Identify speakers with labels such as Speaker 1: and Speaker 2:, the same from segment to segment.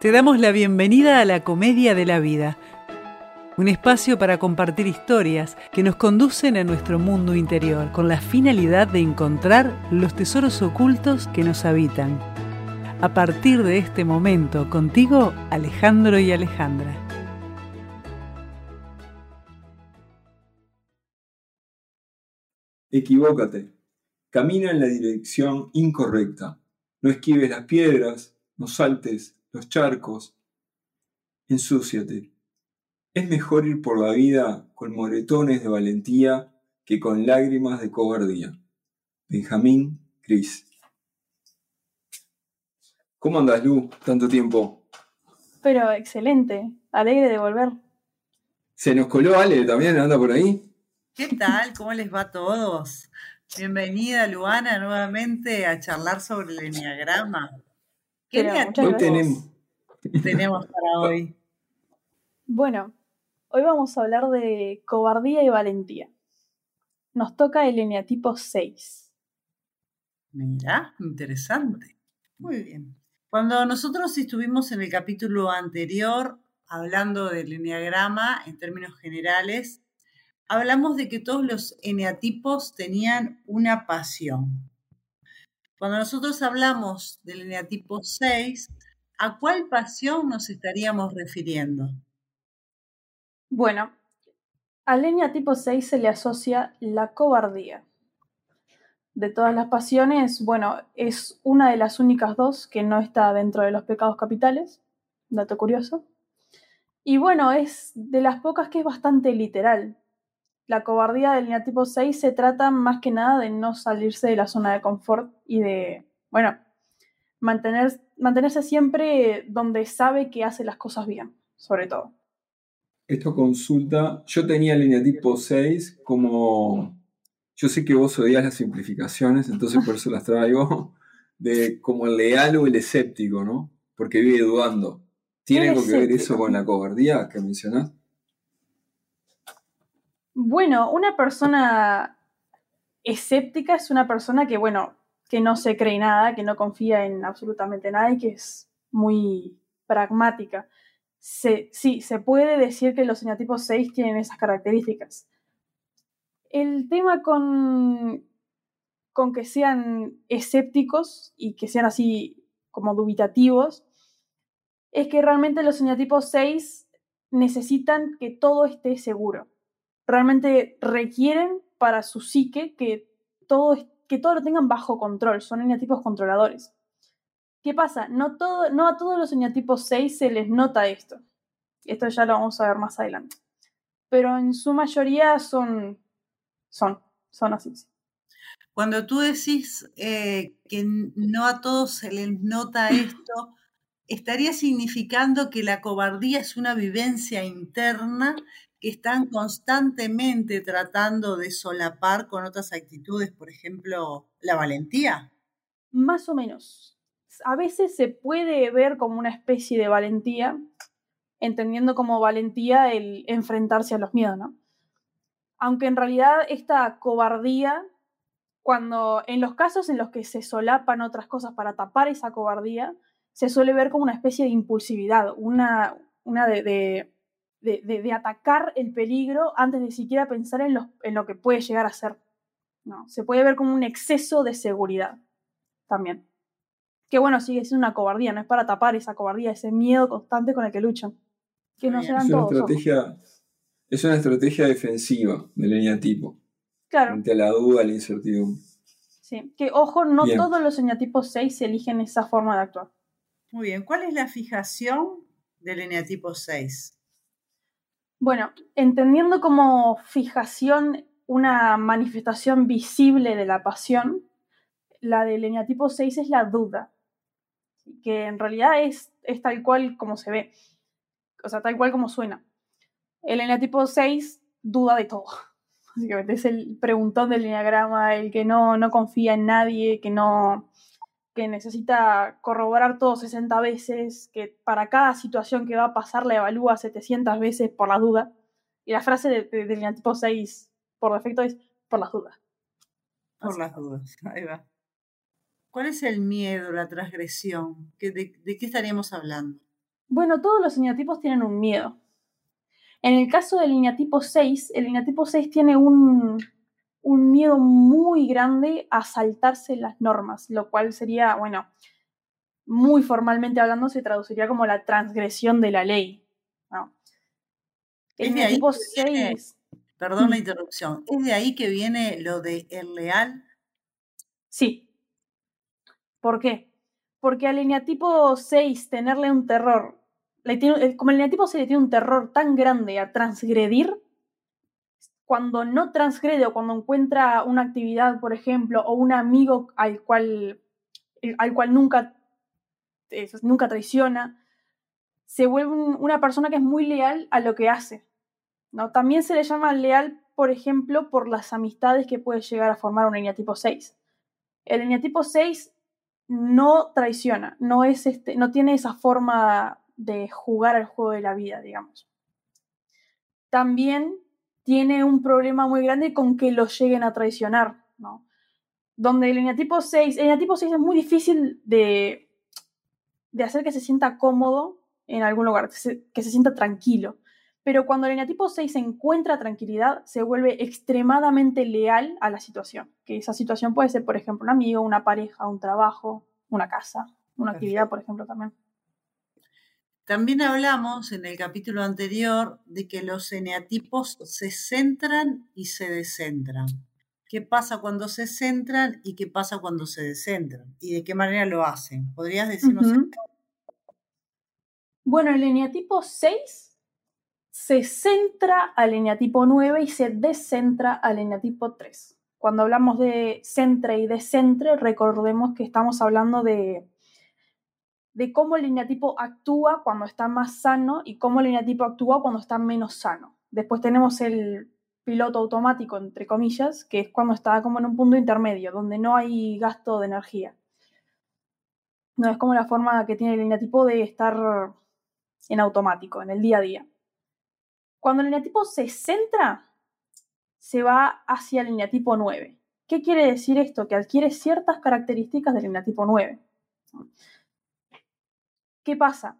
Speaker 1: Te damos la bienvenida a la Comedia de la Vida, un espacio para compartir historias que nos conducen a nuestro mundo interior con la finalidad de encontrar los tesoros ocultos que nos habitan. A partir de este momento, contigo, Alejandro y Alejandra.
Speaker 2: Equivócate. Camina en la dirección incorrecta. No esquives las piedras, no saltes los charcos. Ensúciate. Es mejor ir por la vida con moretones de valentía que con lágrimas de cobardía. Benjamín Cris. ¿Cómo andas, Lu? Tanto tiempo.
Speaker 3: Pero excelente, alegre de volver.
Speaker 2: Se nos coló Ale también, anda por ahí.
Speaker 4: ¿Qué tal? ¿Cómo les va a todos? Bienvenida, Luana, nuevamente a charlar sobre el enneagrama. ¿Qué
Speaker 2: tenemos,
Speaker 4: tenemos para hoy?
Speaker 3: Bueno, hoy vamos a hablar de cobardía y valentía. Nos toca el eneatipo 6.
Speaker 4: Mira, interesante. Muy bien. Cuando nosotros estuvimos en el capítulo anterior hablando del enneagrama en términos generales, hablamos de que todos los eneatipos tenían una pasión. Cuando nosotros hablamos del eneatipo 6, ¿a cuál pasión nos estaríamos refiriendo?
Speaker 3: Bueno, al eneatipo 6 se le asocia la cobardía. De todas las pasiones, bueno, es una de las únicas dos que no está dentro de los pecados capitales, dato curioso. Y bueno, es de las pocas que es bastante literal. La cobardía del eneatipo 6 se trata más que nada de no salirse de la zona de confort y de, bueno, mantener, mantenerse siempre donde sabe que hace las cosas bien, sobre todo.
Speaker 2: esto consulta. Yo tenía el eneatipo 6 como. Yo sé que vos odias las simplificaciones, entonces por eso las traigo. De como el leal o el escéptico, ¿no? Porque vive dudando. ¿Tiene algo que ver eso con la cobardía que mencionás?
Speaker 3: Bueno, una persona escéptica es una persona que, bueno, que no se cree nada, que no confía en absolutamente nada y que es muy pragmática. Sí, se puede decir que los eneatipos 6 tienen esas características. El tema con, con que sean escépticos y que sean así como dubitativos es que realmente los eneatipos 6 necesitan que todo esté seguro realmente requieren para su psique que todo, que todo lo tengan bajo control, son eneatipos controladores. ¿Qué pasa? No, todo, no a todos los eneatipos 6 se les nota esto. Esto ya lo vamos a ver más adelante. Pero en su mayoría son, son, son así. sí.
Speaker 4: Cuando tú decís eh, que no a todos se les nota esto, estaría significando que la cobardía es una vivencia interna que están constantemente tratando de solapar con otras actitudes, por ejemplo, la valentía.
Speaker 3: Más o menos. A veces se puede ver como una especie de valentía, entendiendo como valentía el enfrentarse a los miedos, ¿no? Aunque en realidad esta cobardía, cuando en los casos en los que se solapan otras cosas para tapar esa cobardía, se suele ver como una especie de impulsividad, una, una de, de, de- de- de atacar el peligro antes de siquiera pensar en, los- en lo que puede llegar a ser. No, se puede ver como un exceso de seguridad también. Que bueno, sigue siendo una cobardía, no es para tapar esa cobardía, ese miedo constante con el que luchan. Que no
Speaker 4: Muy
Speaker 3: se
Speaker 4: bien.
Speaker 3: dan
Speaker 2: Es una
Speaker 3: todos.
Speaker 2: estrategia, es una estrategia defensiva del eneatipo.
Speaker 3: Claro,
Speaker 2: Frente a la duda, a la incertidumbre.
Speaker 3: sí. Que ojo, no
Speaker 2: Bien.
Speaker 3: todos los eneatipos 6 eligen esa forma de actuar.
Speaker 4: Muy bien, ¿cuál es la fijación del eneatipo 6?
Speaker 3: Bueno, entendiendo como fijación una manifestación visible de la pasión, la del eneatipo 6 es la duda, que en realidad es, es tal cual como se ve, o sea, tal cual como suena. El eneatipo 6 duda de todo, básicamente es el preguntón del eneagrama, el que no, no confía en nadie, que no que necesita corroborar todo 60 veces, que para cada situación que va a pasar la evalúa 700 veces por la duda. Y la frase de- de- del eneatipo 6 por defecto es por las dudas.
Speaker 4: Por
Speaker 3: Así.
Speaker 4: las dudas, ahí va. ¿Cuál es el miedo, la transgresión? ¿Qué- de, de qué estaríamos hablando?
Speaker 3: Bueno, todos los eneatipos tienen un miedo. En el caso del eneatipo 6, el eneatipo 6 tiene un, un miedo muy grande a saltarse las normas, lo cual sería, bueno, muy formalmente hablando, se traduciría como la transgresión de la ley.
Speaker 4: El eneatipo 6. Perdón la mm. interrupción. ¿Es de ahí que viene lo de el leal?
Speaker 3: Sí. ¿Por qué? Porque al eneatipo 6 tenerle un terror, como el eneatipo 6 le tiene un terror tan grande a transgredir, cuando no transgrede o cuando encuentra una actividad, por ejemplo, o un amigo al cual, al cual nunca, nunca traiciona, se vuelve una persona que es muy leal a lo que hace. ¿no? También se le llama leal, por ejemplo, por las amistades que puede llegar a formar un eneatipo 6. El eneatipo 6 no traiciona, no, es este, no tiene esa forma de jugar al juego de la vida, digamos. También tiene un problema muy grande con que lo lleguen a traicionar, ¿no? Donde el eneatipo 6, el eneatipo 6 es muy difícil de, de hacer que se sienta cómodo en algún lugar, que se sienta tranquilo. Pero cuando el eneatipo 6 encuentra tranquilidad, se vuelve extremadamente leal a la situación. Que esa situación puede ser, por ejemplo, un amigo, una pareja, un trabajo, una casa, una actividad, por ejemplo, también.
Speaker 4: También hablamos en el capítulo anterior de que los eneatipos se centran y se descentran. ¿Qué pasa cuando se centran y qué pasa cuando se descentran? ¿Y de qué manera lo hacen? ¿Podrías decirnos
Speaker 3: Bueno, el eneatipo 6 se centra al eneatipo 9 y se descentra al eneatipo 3. Cuando hablamos de centre y descentre, recordemos que estamos hablando de, de cómo el eneatipo actúa cuando está más sano y cómo el eneatipo actúa cuando está menos sano. Después tenemos el piloto automático, entre comillas, que es cuando está como en un punto intermedio, donde no hay gasto de energía. No es como la forma que tiene el eneatipo de estar en automático, en el día a día. Cuando el eneatipo se centra, se va hacia el eneatipo 9. ¿Qué quiere decir esto? Que adquiere ciertas características del eneatipo 9. ¿Qué pasa?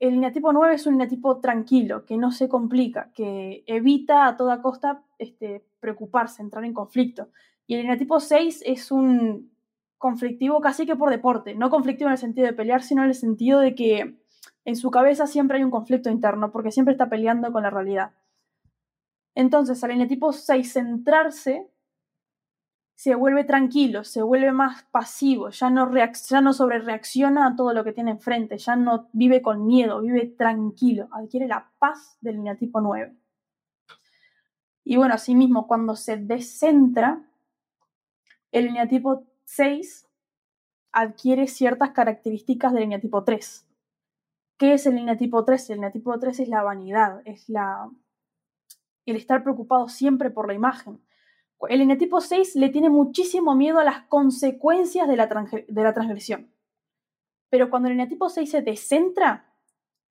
Speaker 3: El eneatipo 9 es un eneatipo tranquilo, que no se complica, que evita a toda costa este, preocuparse, entrar en conflicto. Y el eneatipo 6 es un conflictivo casi que por deporte, no conflictivo en el sentido de pelear, sino en el sentido de que en su cabeza siempre hay un conflicto interno porque siempre está peleando con la realidad. Entonces, al eneatipo 6 centrarse, se vuelve tranquilo, se vuelve más pasivo, ya no, ya no sobre reacciona a todo lo que tiene enfrente, ya no vive con miedo, vive tranquilo, adquiere la paz del eneatipo 9. Y bueno, asimismo, cuando se descentra, el eneatipo 6 adquiere ciertas características del eneatipo 3. ¿Qué es el eneatipo 3? El eneatipo 3 es la vanidad, es la, el estar preocupado siempre por la imagen. El eneatipo 6 le tiene muchísimo miedo a las consecuencias de la, transgresión. Pero cuando el eneatipo 6 se descentra,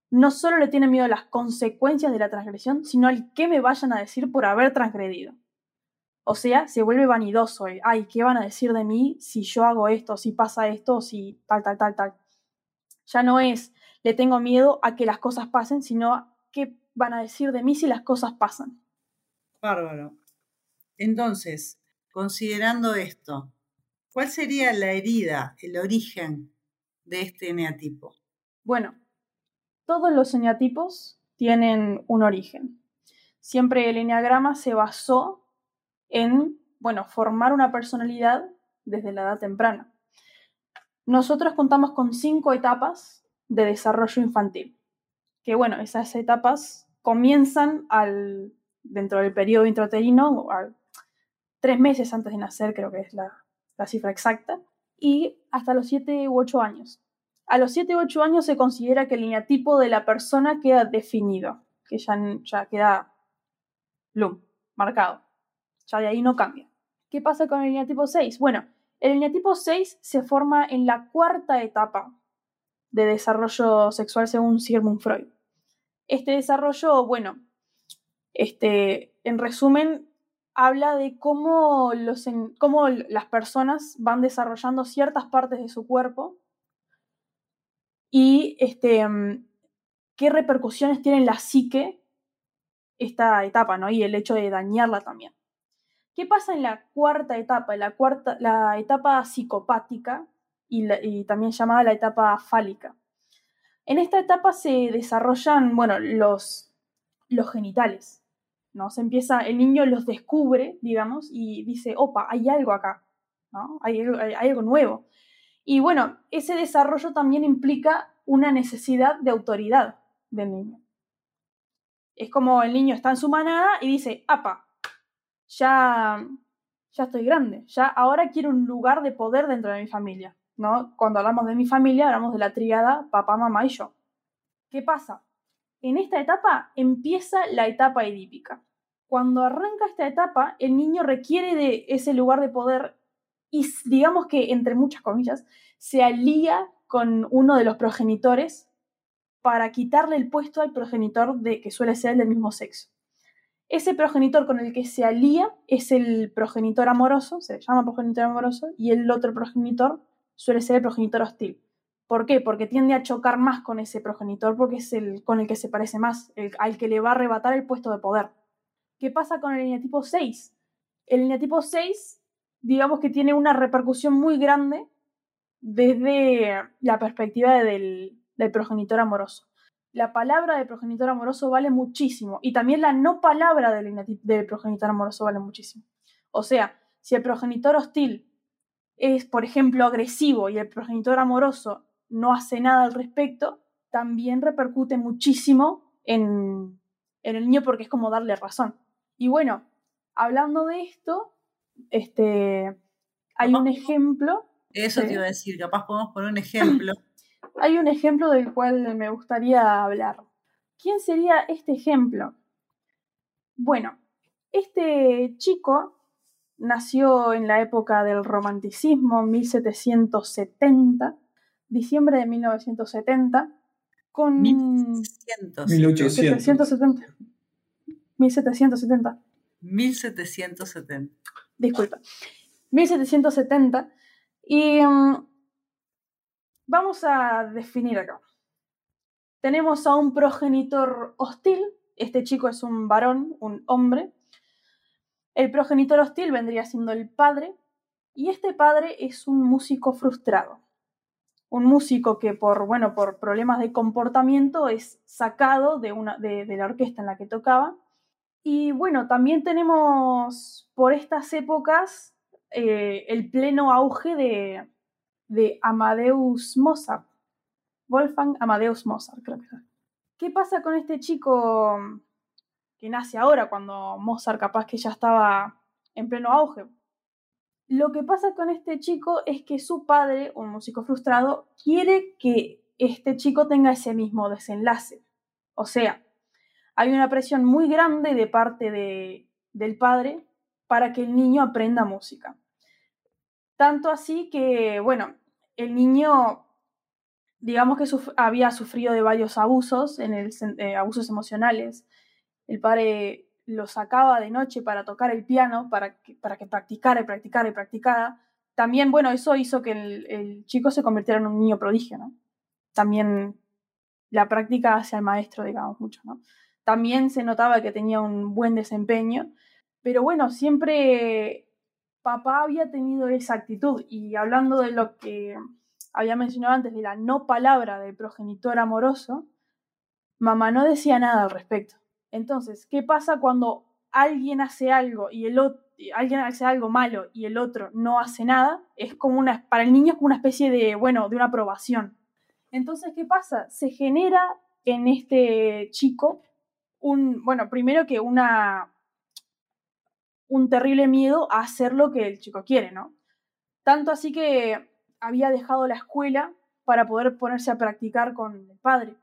Speaker 3: no solo le tiene miedo a las consecuencias de la transgresión, sino al qué me vayan a decir por haber transgredido. O sea, se vuelve vanidoso. Ay, ¿qué van a decir de mí si yo hago esto, si pasa esto, si tal, tal, tal, tal? Ya no es, le tengo miedo a que las cosas pasen, sino a qué van a decir de mí si las cosas pasan.
Speaker 4: Bárbaro. Entonces, considerando esto, ¿cuál sería la herida, el origen de este eneatipo?
Speaker 3: Bueno, todos los eneatipos tienen un origen. Siempre el eneagrama se basó en, bueno, formar una personalidad desde la edad temprana. Nosotros contamos con cinco etapas de desarrollo infantil. Que bueno, esas etapas comienzan al, dentro del periodo intrauterino, tres meses antes de nacer, creo que es la, cifra exacta, y hasta los siete u ocho años. A los siete u ocho años se considera que el lineatipo de la persona queda definido, que ya, ya queda lum, marcado. Ya de ahí no cambia. ¿Qué pasa con el lineatipo 6? Bueno, el lineatipo 6 se forma en la cuarta etapa de desarrollo sexual según Sigmund Freud. Este desarrollo, bueno, este, en resumen, habla de cómo, los, cómo las personas van desarrollando ciertas partes de su cuerpo y este, qué repercusiones tiene en la psique esta etapa, ¿no? Y el hecho de dañarla también. ¿Qué pasa en la cuarta etapa? La, cuarta, la etapa psicopática y, también llamada la etapa fálica. En esta etapa se desarrollan, bueno, los, los genitales, ¿no? Se empieza, el niño los descubre, digamos, y dice, opa, hay algo acá, ¿no? Hay, hay algo nuevo. Y bueno, ese desarrollo también implica una necesidad de autoridad del niño. Es como el niño está en su manada y dice, apa, ya, ya estoy grande, ya ahora quiero un lugar de poder dentro de mi familia, ¿no? Cuando hablamos de mi familia, hablamos de la tríada papá, mamá y yo. ¿Qué pasa? En esta etapa empieza la etapa edípica. Cuando arranca esta etapa, el niño requiere de ese lugar de poder y digamos que, entre muchas comillas, se alía con uno de los progenitores para quitarle el puesto al progenitor de, que suele ser el del mismo sexo. Ese progenitor con el que se alía es el progenitor amoroso, se llama progenitor amoroso, y el otro progenitor suele ser el progenitor hostil. ¿Por qué? Porque tiende a chocar más con ese progenitor, porque es el con el que se parece más, al que le va a arrebatar el puesto de poder. ¿Qué pasa con el tipo 6? El tipo 6, digamos que tiene una repercusión muy grande desde la perspectiva del, del progenitor amoroso la palabra del progenitor amoroso vale muchísimo y también la no palabra del, del progenitor amoroso vale muchísimo. O sea, si el progenitor hostil es, por ejemplo, agresivo y el progenitor amoroso no hace nada al respecto, también repercute muchísimo en, el niño porque es como darle razón. Y bueno, hablando de esto, este, hay un ejemplo.
Speaker 4: Eso te iba a decir, capaz podemos poner un ejemplo
Speaker 3: hay un ejemplo del cual me gustaría hablar. ¿Quién sería este ejemplo? Bueno, este chico nació en la época del romanticismo, 1770, diciembre de 1970, con...
Speaker 2: 1800.
Speaker 3: 1770. 1770.
Speaker 4: 1770.
Speaker 3: Disculpa. 1770. Y mm, Vamos a definir acá. Tenemos a un progenitor hostil, este chico es un varón, un hombre. El progenitor hostil vendría siendo el padre, y este padre es un músico frustrado. Un músico que por, bueno, por problemas de comportamiento es sacado de, una, de, la orquesta en la que tocaba. Y bueno, también tenemos por estas épocas eh, el pleno auge de, de Amadeus Mozart. Wolfgang Amadeus Mozart, creo que ¿Qué pasa con este chico que nace ahora, cuando Mozart capaz que ya estaba en pleno auge? Lo que pasa con este chico es que su padre, un músico frustrado, quiere que este chico tenga ese mismo desenlace. O sea, hay una presión muy grande de parte de, del padre para que el niño aprenda música. Tanto así que, bueno, el niño, digamos que había sufrido de varios abusos, en el, eh, abusos emocionales. El padre lo sacaba de noche para tocar el piano, para que, para que practicara y practicara y practicara. También, bueno, eso hizo que el, chico se convirtiera en un niño prodigio. También la práctica hacia el maestro, digamos, mucho, ¿no? También se notaba que tenía un buen desempeño, pero bueno, siempre papá había tenido esa actitud y hablando de lo que había mencionado antes, de la no palabra del progenitor amoroso, mamá no decía nada al respecto. Entonces, ¿qué pasa cuando alguien hace algo y el otro, alguien hace algo malo y el otro no hace nada? Es como una, para el niño es como una especie de, bueno, de una aprobación. Entonces, ¿qué pasa? Se genera en este chico un, bueno, primero que una, un terrible miedo a hacer lo que el chico quiere, ¿no? Tanto así que había dejado la escuela para poder ponerse a practicar con el padre.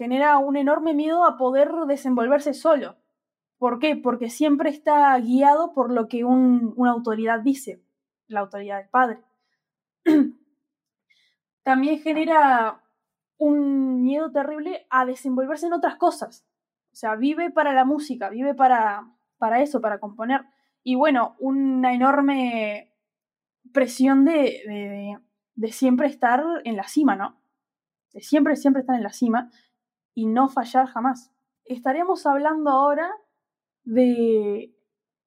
Speaker 3: Genera un enorme miedo a poder desenvolverse solo. ¿Por qué? Porque siempre está guiado por lo que una autoridad dice, la autoridad del padre. También genera un miedo terrible a desenvolverse en otras cosas. O sea, vive para la música, vive para, para eso, para componer. Y bueno, una enorme presión de, de, siempre estar en la cima, ¿no? de siempre, siempre estar en la cima y no fallar jamás. Estaremos hablando ahora de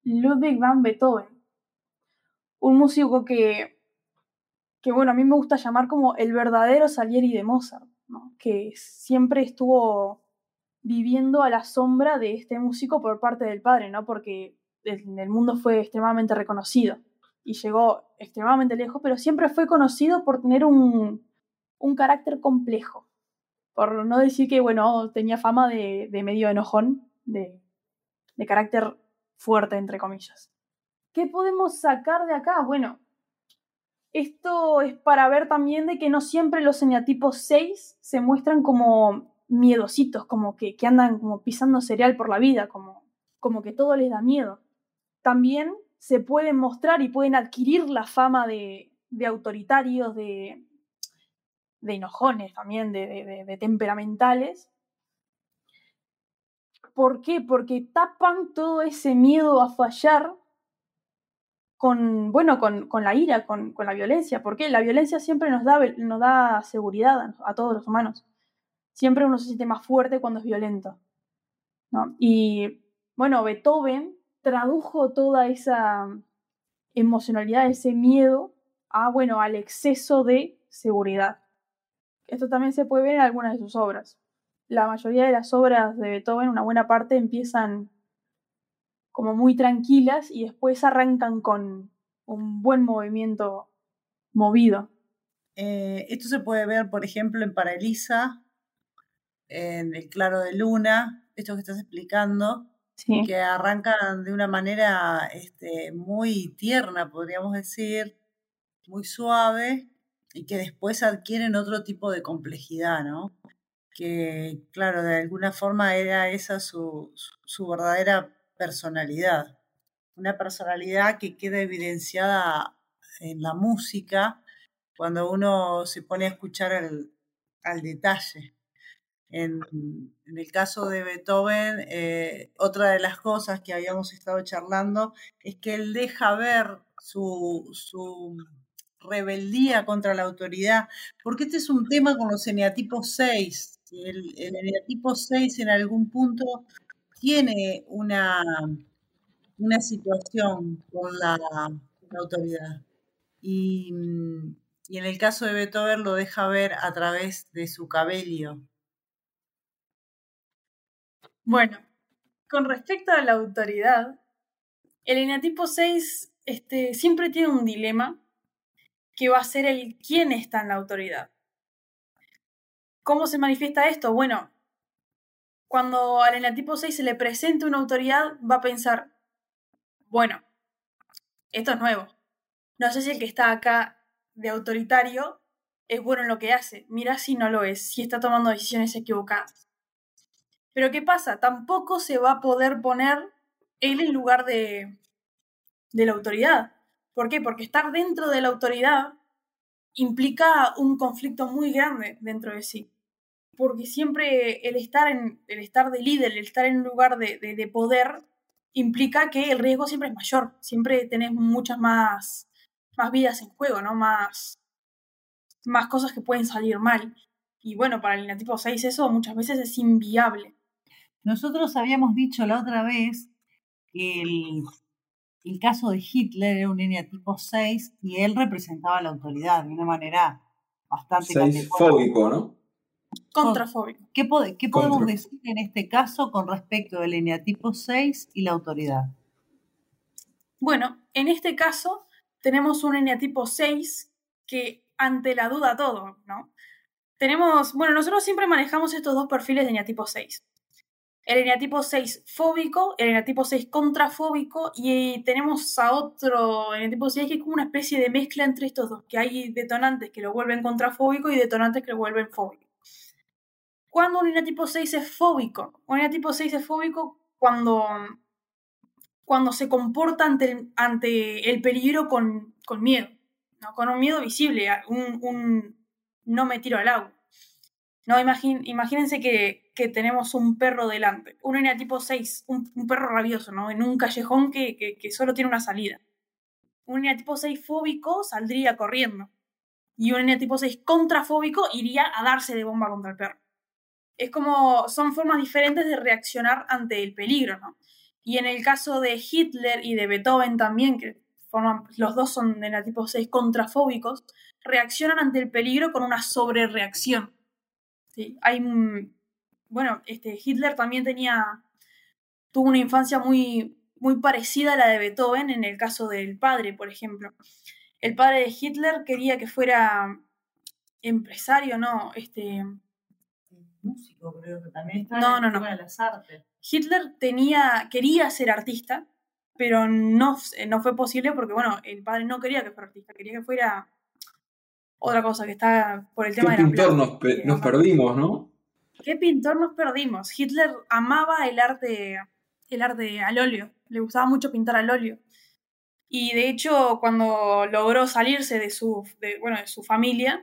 Speaker 3: Ludwig van Beethoven, un músico que, que bueno, a mí me gusta llamar como el verdadero Salieri de Mozart, que siempre estuvo viviendo a la sombra de este músico por parte del padre, ¿no? porque en el mundo fue extremadamente reconocido y llegó extremadamente lejos, pero siempre fue conocido por tener un, un carácter complejo. Por no decir que, bueno, tenía fama de, medio enojón, de, carácter fuerte, entre comillas. ¿Qué podemos sacar de acá? Bueno, esto es para ver también de que no siempre los eneatipos 6 se muestran como miedositos, como que, que andan como pisando cereal por la vida, como, como que todo les da miedo. También se pueden mostrar y pueden adquirir la fama de, de autoritarios, de, de enojones también, de, de, temperamentales. ¿Por qué? Porque tapan todo ese miedo a fallar con, bueno, con, con la ira, con, con, la violencia. ¿Por qué? La violencia siempre nos da, nos da seguridad a, todos los humanos. Siempre uno se siente más fuerte cuando es violento. ¿no? Y bueno, Beethoven tradujo toda esa emocionalidad, ese miedo, a, bueno, al exceso de seguridad. Esto también se puede ver en algunas de sus obras. La mayoría de las obras de Beethoven, una buena parte, empiezan como muy tranquilas y después arrancan con un buen movimiento movido.
Speaker 4: Eh, esto se puede ver, por ejemplo, en Paralisa, en El Claro de Luna, esto que estás explicando, que arrancan de una manera este, muy tierna, podríamos decir, muy suave, y que después adquieren otro tipo de complejidad, ¿no? Que, claro, de alguna forma era esa su, su verdadera personalidad. Una personalidad que queda evidenciada en la música cuando uno se pone a escuchar al detalle. En, el caso de Beethoven, eh, otra de las cosas que habíamos estado charlando es que él deja ver su, su rebeldía contra la autoridad, porque este es un tema con los eneatipos 6. El, eneatipo 6 en algún punto tiene una, una situación con la, autoridad. Y, y en el caso de Beethoven lo deja ver a través de su cabello.
Speaker 3: Bueno, con respecto a la autoridad, el eneatipo 6 este, siempre tiene un dilema que va a ser el quién está en la autoridad. ¿Cómo se manifiesta esto? Bueno, cuando al eneatipo 6 se le presente una autoridad, va a pensar, bueno, esto es nuevo. No sé si el que está acá de autoritario es bueno en lo que hace. Mira si no lo es, si está tomando decisiones equivocadas. Pero ¿qué pasa? Tampoco se va a poder poner él en lugar de, de la autoridad. ¿Por qué? Porque estar dentro de la autoridad implica un conflicto muy grande dentro de sí. Porque siempre el estar, en, el estar de líder, el estar en un lugar de, de, de poder, implica que el riesgo siempre es mayor. Siempre tenés muchas más, más vidas en juego, ¿no? Más, más cosas que pueden salir mal. Y bueno, para el tipo 6 eso muchas veces es inviable.
Speaker 4: Nosotros habíamos dicho la otra vez que el, caso de Hitler era un tipo 6 y él representaba la autoridad de una manera bastante...
Speaker 2: 6 fóbico, ¿no?
Speaker 3: Contrafóbico.
Speaker 4: ¿Qué, qué podemos decir en este caso con respecto del eneatipo 6 y la autoridad?
Speaker 3: Bueno, en este caso tenemos un eneatipo 6 que ante la duda todo, ¿no? Tenemos, bueno, nosotros siempre manejamos estos dos perfiles de eneatipo 6 el eneatipo 6 fóbico, el eneatipo 6 contrafóbico y tenemos a otro eneatipo 6 que es como una especie de mezcla entre estos dos, que hay detonantes que lo vuelven contrafóbico y detonantes que lo vuelven fóbico. Cuando un eneatipo 6 es fóbico, un eneatipo 6 es fóbico cuando, cuando se comporta ante el, ante el peligro con, con miedo, con un miedo visible, un no me tiro al agua. No, imagínense que, que, tenemos un perro delante, un eneatipo 6, un, un, perro rabioso, ¿no? En un callejón que, que, solo tiene una salida. Un eneatipo 6 fóbico saldría corriendo. Y un eneatipo 6 contrafóbico iría a darse de bomba contra el perro. Es como, son formas diferentes de reaccionar ante el peligro, ¿no? Y en el caso de Hitler y de Beethoven también, que forman, los dos son de tipo 6 contrafóbicos, reaccionan ante el peligro con una sobrereacción. ¿Sí? Hay, bueno, este, Hitler también tenía, tuvo una infancia muy, muy parecida a la de Beethoven en el caso del padre, por ejemplo. El padre de Hitler quería que fuera empresario, ¿no? Este,
Speaker 4: músico, creo que también está
Speaker 3: no, no, no.
Speaker 4: las artes.
Speaker 3: Hitler tenía, quería ser artista, pero no, no fue posible porque, bueno, el padre no quería que fuera artista, quería que fuera otra cosa que está por el tema
Speaker 2: ¿Qué
Speaker 3: de la
Speaker 2: pintor nos, nos perdimos, no?
Speaker 3: ¿Qué pintor nos perdimos? Hitler amaba el arte, el arte al óleo, le gustaba mucho pintar al óleo. Y de hecho, cuando logró salirse de su, bueno, de su familia,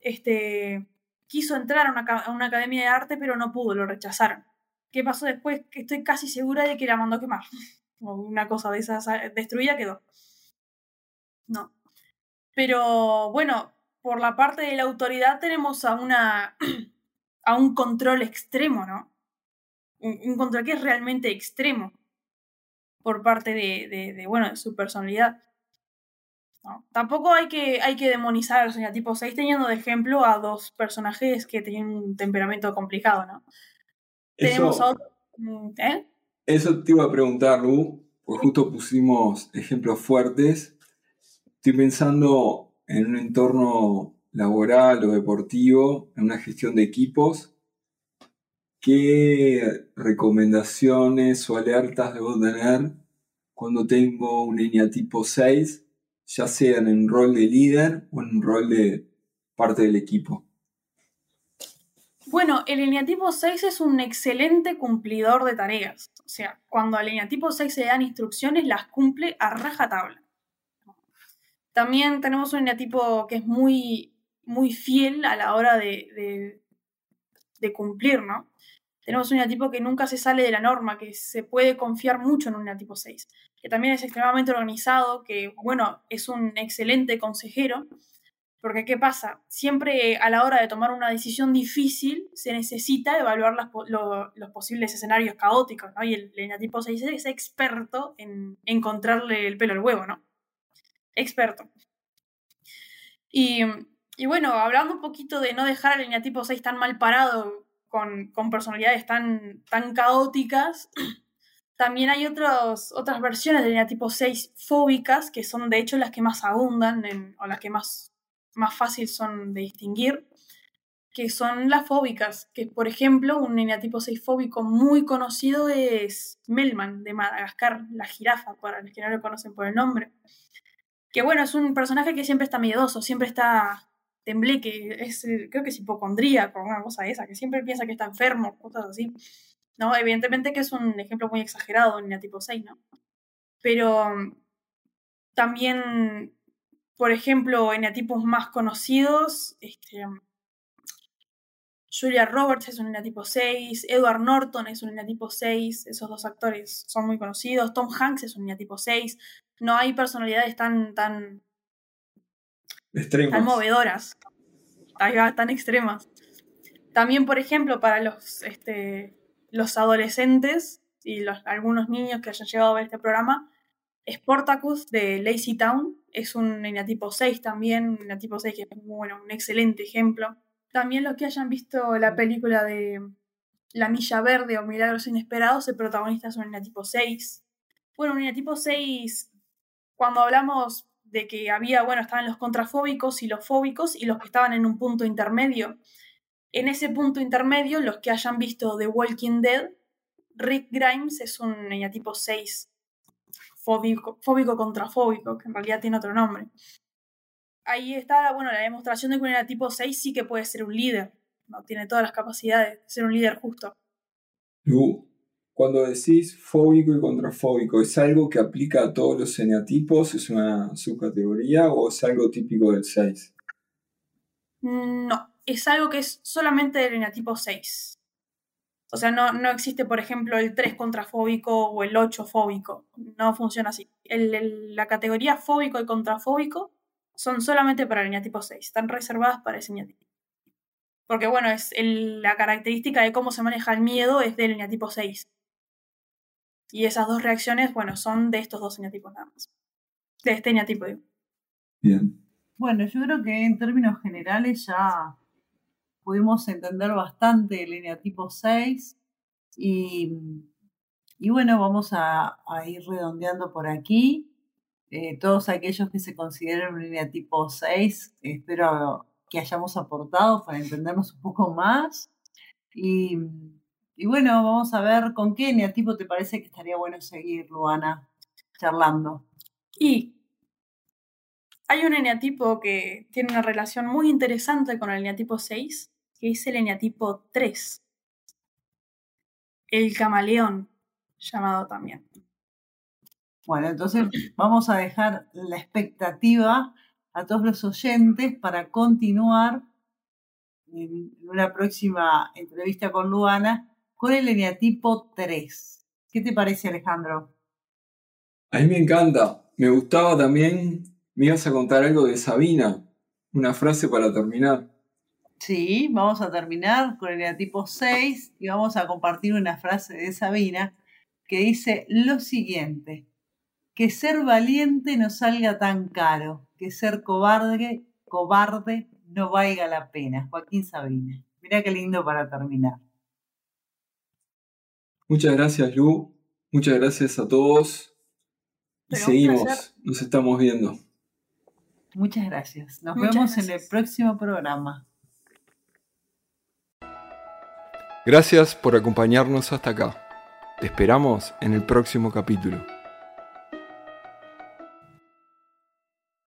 Speaker 3: este, quiso entrar a una, a una academia de arte, pero no pudo, lo rechazaron. ¿Qué pasó después? Estoy casi segura de que la mandó a quemar. O una cosa de esas destruida quedó. No. Pero bueno, por la parte de la autoridad tenemos a una a un control extremo, ¿no? Un, control que es realmente extremo por parte de, de, bueno, de su personalidad. Tampoco hay que, hay que demonizar a los tipo 6 teniendo de ejemplo a dos personajes que tienen un temperamento complicado, ¿no? Tenemos a otro, mm, ¿eh?
Speaker 2: Eso te iba a preguntar, Lu, porque justo pusimos ejemplos fuertes. Estoy pensando en un entorno laboral o deportivo, en una gestión de equipos. ¿Qué recomendaciones o alertas debo tener cuando tengo un tipo 6, ya sea en un rol de líder o en un rol de parte del equipo?
Speaker 3: Bueno, el eneatipo 6 es un excelente cumplidor de tareas. O sea, cuando al eneatipo 6 se dan instrucciones, las cumple a rajatabla. También tenemos un eneatipo que es muy, muy fiel a la hora de, de, cumplir, ¿no? Tenemos un eneatipo que nunca se sale de la norma, que se puede confiar mucho en un eneatipo 6, que también es extremadamente organizado, que, bueno, es un excelente consejero, porque, ¿qué pasa? Siempre a la hora de tomar una decisión difícil se necesita evaluar los posibles escenarios caóticos, ¿no? Y el eneatipo 6 es experto en encontrarle el pelo al huevo, ¿no? Experto. Y, bueno, hablando un poquito de no dejar al eneatipo 6 tan mal parado con, personalidades tan, tan caóticas, también hay otros, otras versiones del eneatipo 6 fóbicas, que son de hecho las que más abundan o las que más más fácil son de distinguir, que son las fóbicas, que por ejemplo un eneatipo 6 fóbico muy conocido es Melman de Madagascar, la jirafa, para los que no lo conocen por el nombre. Que bueno, es un personaje que siempre está miedoso, siempre está tembleque, es, creo que es hipocondríaco, una cosa esa, que siempre piensa que está enfermo, cosas así. No, evidentemente que es un ejemplo muy exagerado en eneatipo 6, ¿no? Pero también por ejemplo, eneatipos más conocidos, este, Julia Roberts es un eneatipo 6, Edward Norton es un eneatipo 6, esos dos actores son muy conocidos, Tom Hanks es un eneatipo 6, no hay personalidades tan, tan, tan movedoras, tan extremas. También, por ejemplo, para los, este, los adolescentes y los, algunos niños que hayan llegado a ver este programa, Sportacus de Lazy Town es un eneatipo 6 también, un eneatipo 6 que es bueno, un excelente ejemplo. También los que hayan visto la película de La Milla Verde o Milagros Inesperados, el protagonista es un eneatipo 6. Bueno, un eneatipo 6, cuando hablamos de que había, bueno, estaban los contrafóbicos y los fóbicos y los que estaban en un punto intermedio. En ese punto intermedio, los que hayan visto The Walking Dead, Rick Grimes es un eneatipo 6 fóbico, fóbico contrafóbico, que en realidad tiene otro nombre. Ahí está bueno, la demostración de que un tipo 6 sí que puede ser un líder, ¿no? tiene todas las capacidades de ser un líder justo.
Speaker 2: cuando decís fóbico y contrafóbico, ¿es algo que aplica a todos los eneatipos? ¿Es una subcategoría o es algo típico del 6?
Speaker 3: No, es algo que es solamente del eneatipo 6. O sea, no, no existe, por ejemplo, el 3 contrafóbico o el 8 fóbico. No funciona así. El, la categoría fóbico y contrafóbico son solamente para el eneatipo 6, están reservadas para ese eneatipo. Porque bueno, es la característica de cómo se maneja el miedo es del eneatipo 6. Y esas dos reacciones, bueno, son de estos dos eneatipos nada más. De este eneatipo,
Speaker 2: Bien.
Speaker 4: Bueno, yo creo que en términos generales ya pudimos entender bastante el eneatipo 6 y, y bueno, vamos a, ir redondeando por aquí. Eh, todos aquellos que se consideren un eneatipo 6, espero que hayamos aportado para entendernos un poco más. Y, y bueno, vamos a ver con qué eneatipo te parece que estaría bueno seguir, Luana, charlando.
Speaker 3: Y hay un eneatipo que tiene una relación muy interesante con el eneatipo 6, que es el eneatipo 3. El camaleón, llamado también.
Speaker 4: Bueno, entonces vamos a dejar la expectativa a todos los oyentes para continuar en una próxima entrevista con Luana con el eneatipo 3. ¿Qué te parece, Alejandro?
Speaker 2: A mí me encanta. Me gustaba también, me ibas a contar algo de Sabina, una frase para terminar.
Speaker 4: Sí, vamos a terminar con el eneatipo 6 y vamos a compartir una frase de Sabina que dice lo siguiente que ser valiente no salga tan caro, que ser cobarde, cobarde no valga la pena. Joaquín Sabina. Mira qué lindo para terminar.
Speaker 2: Muchas gracias, Lu. Muchas gracias a todos. Y seguimos, nos estamos viendo.
Speaker 4: Muchas gracias. Nos vemos en el próximo programa.
Speaker 2: Gracias por acompañarnos hasta acá. Te esperamos en el próximo capítulo.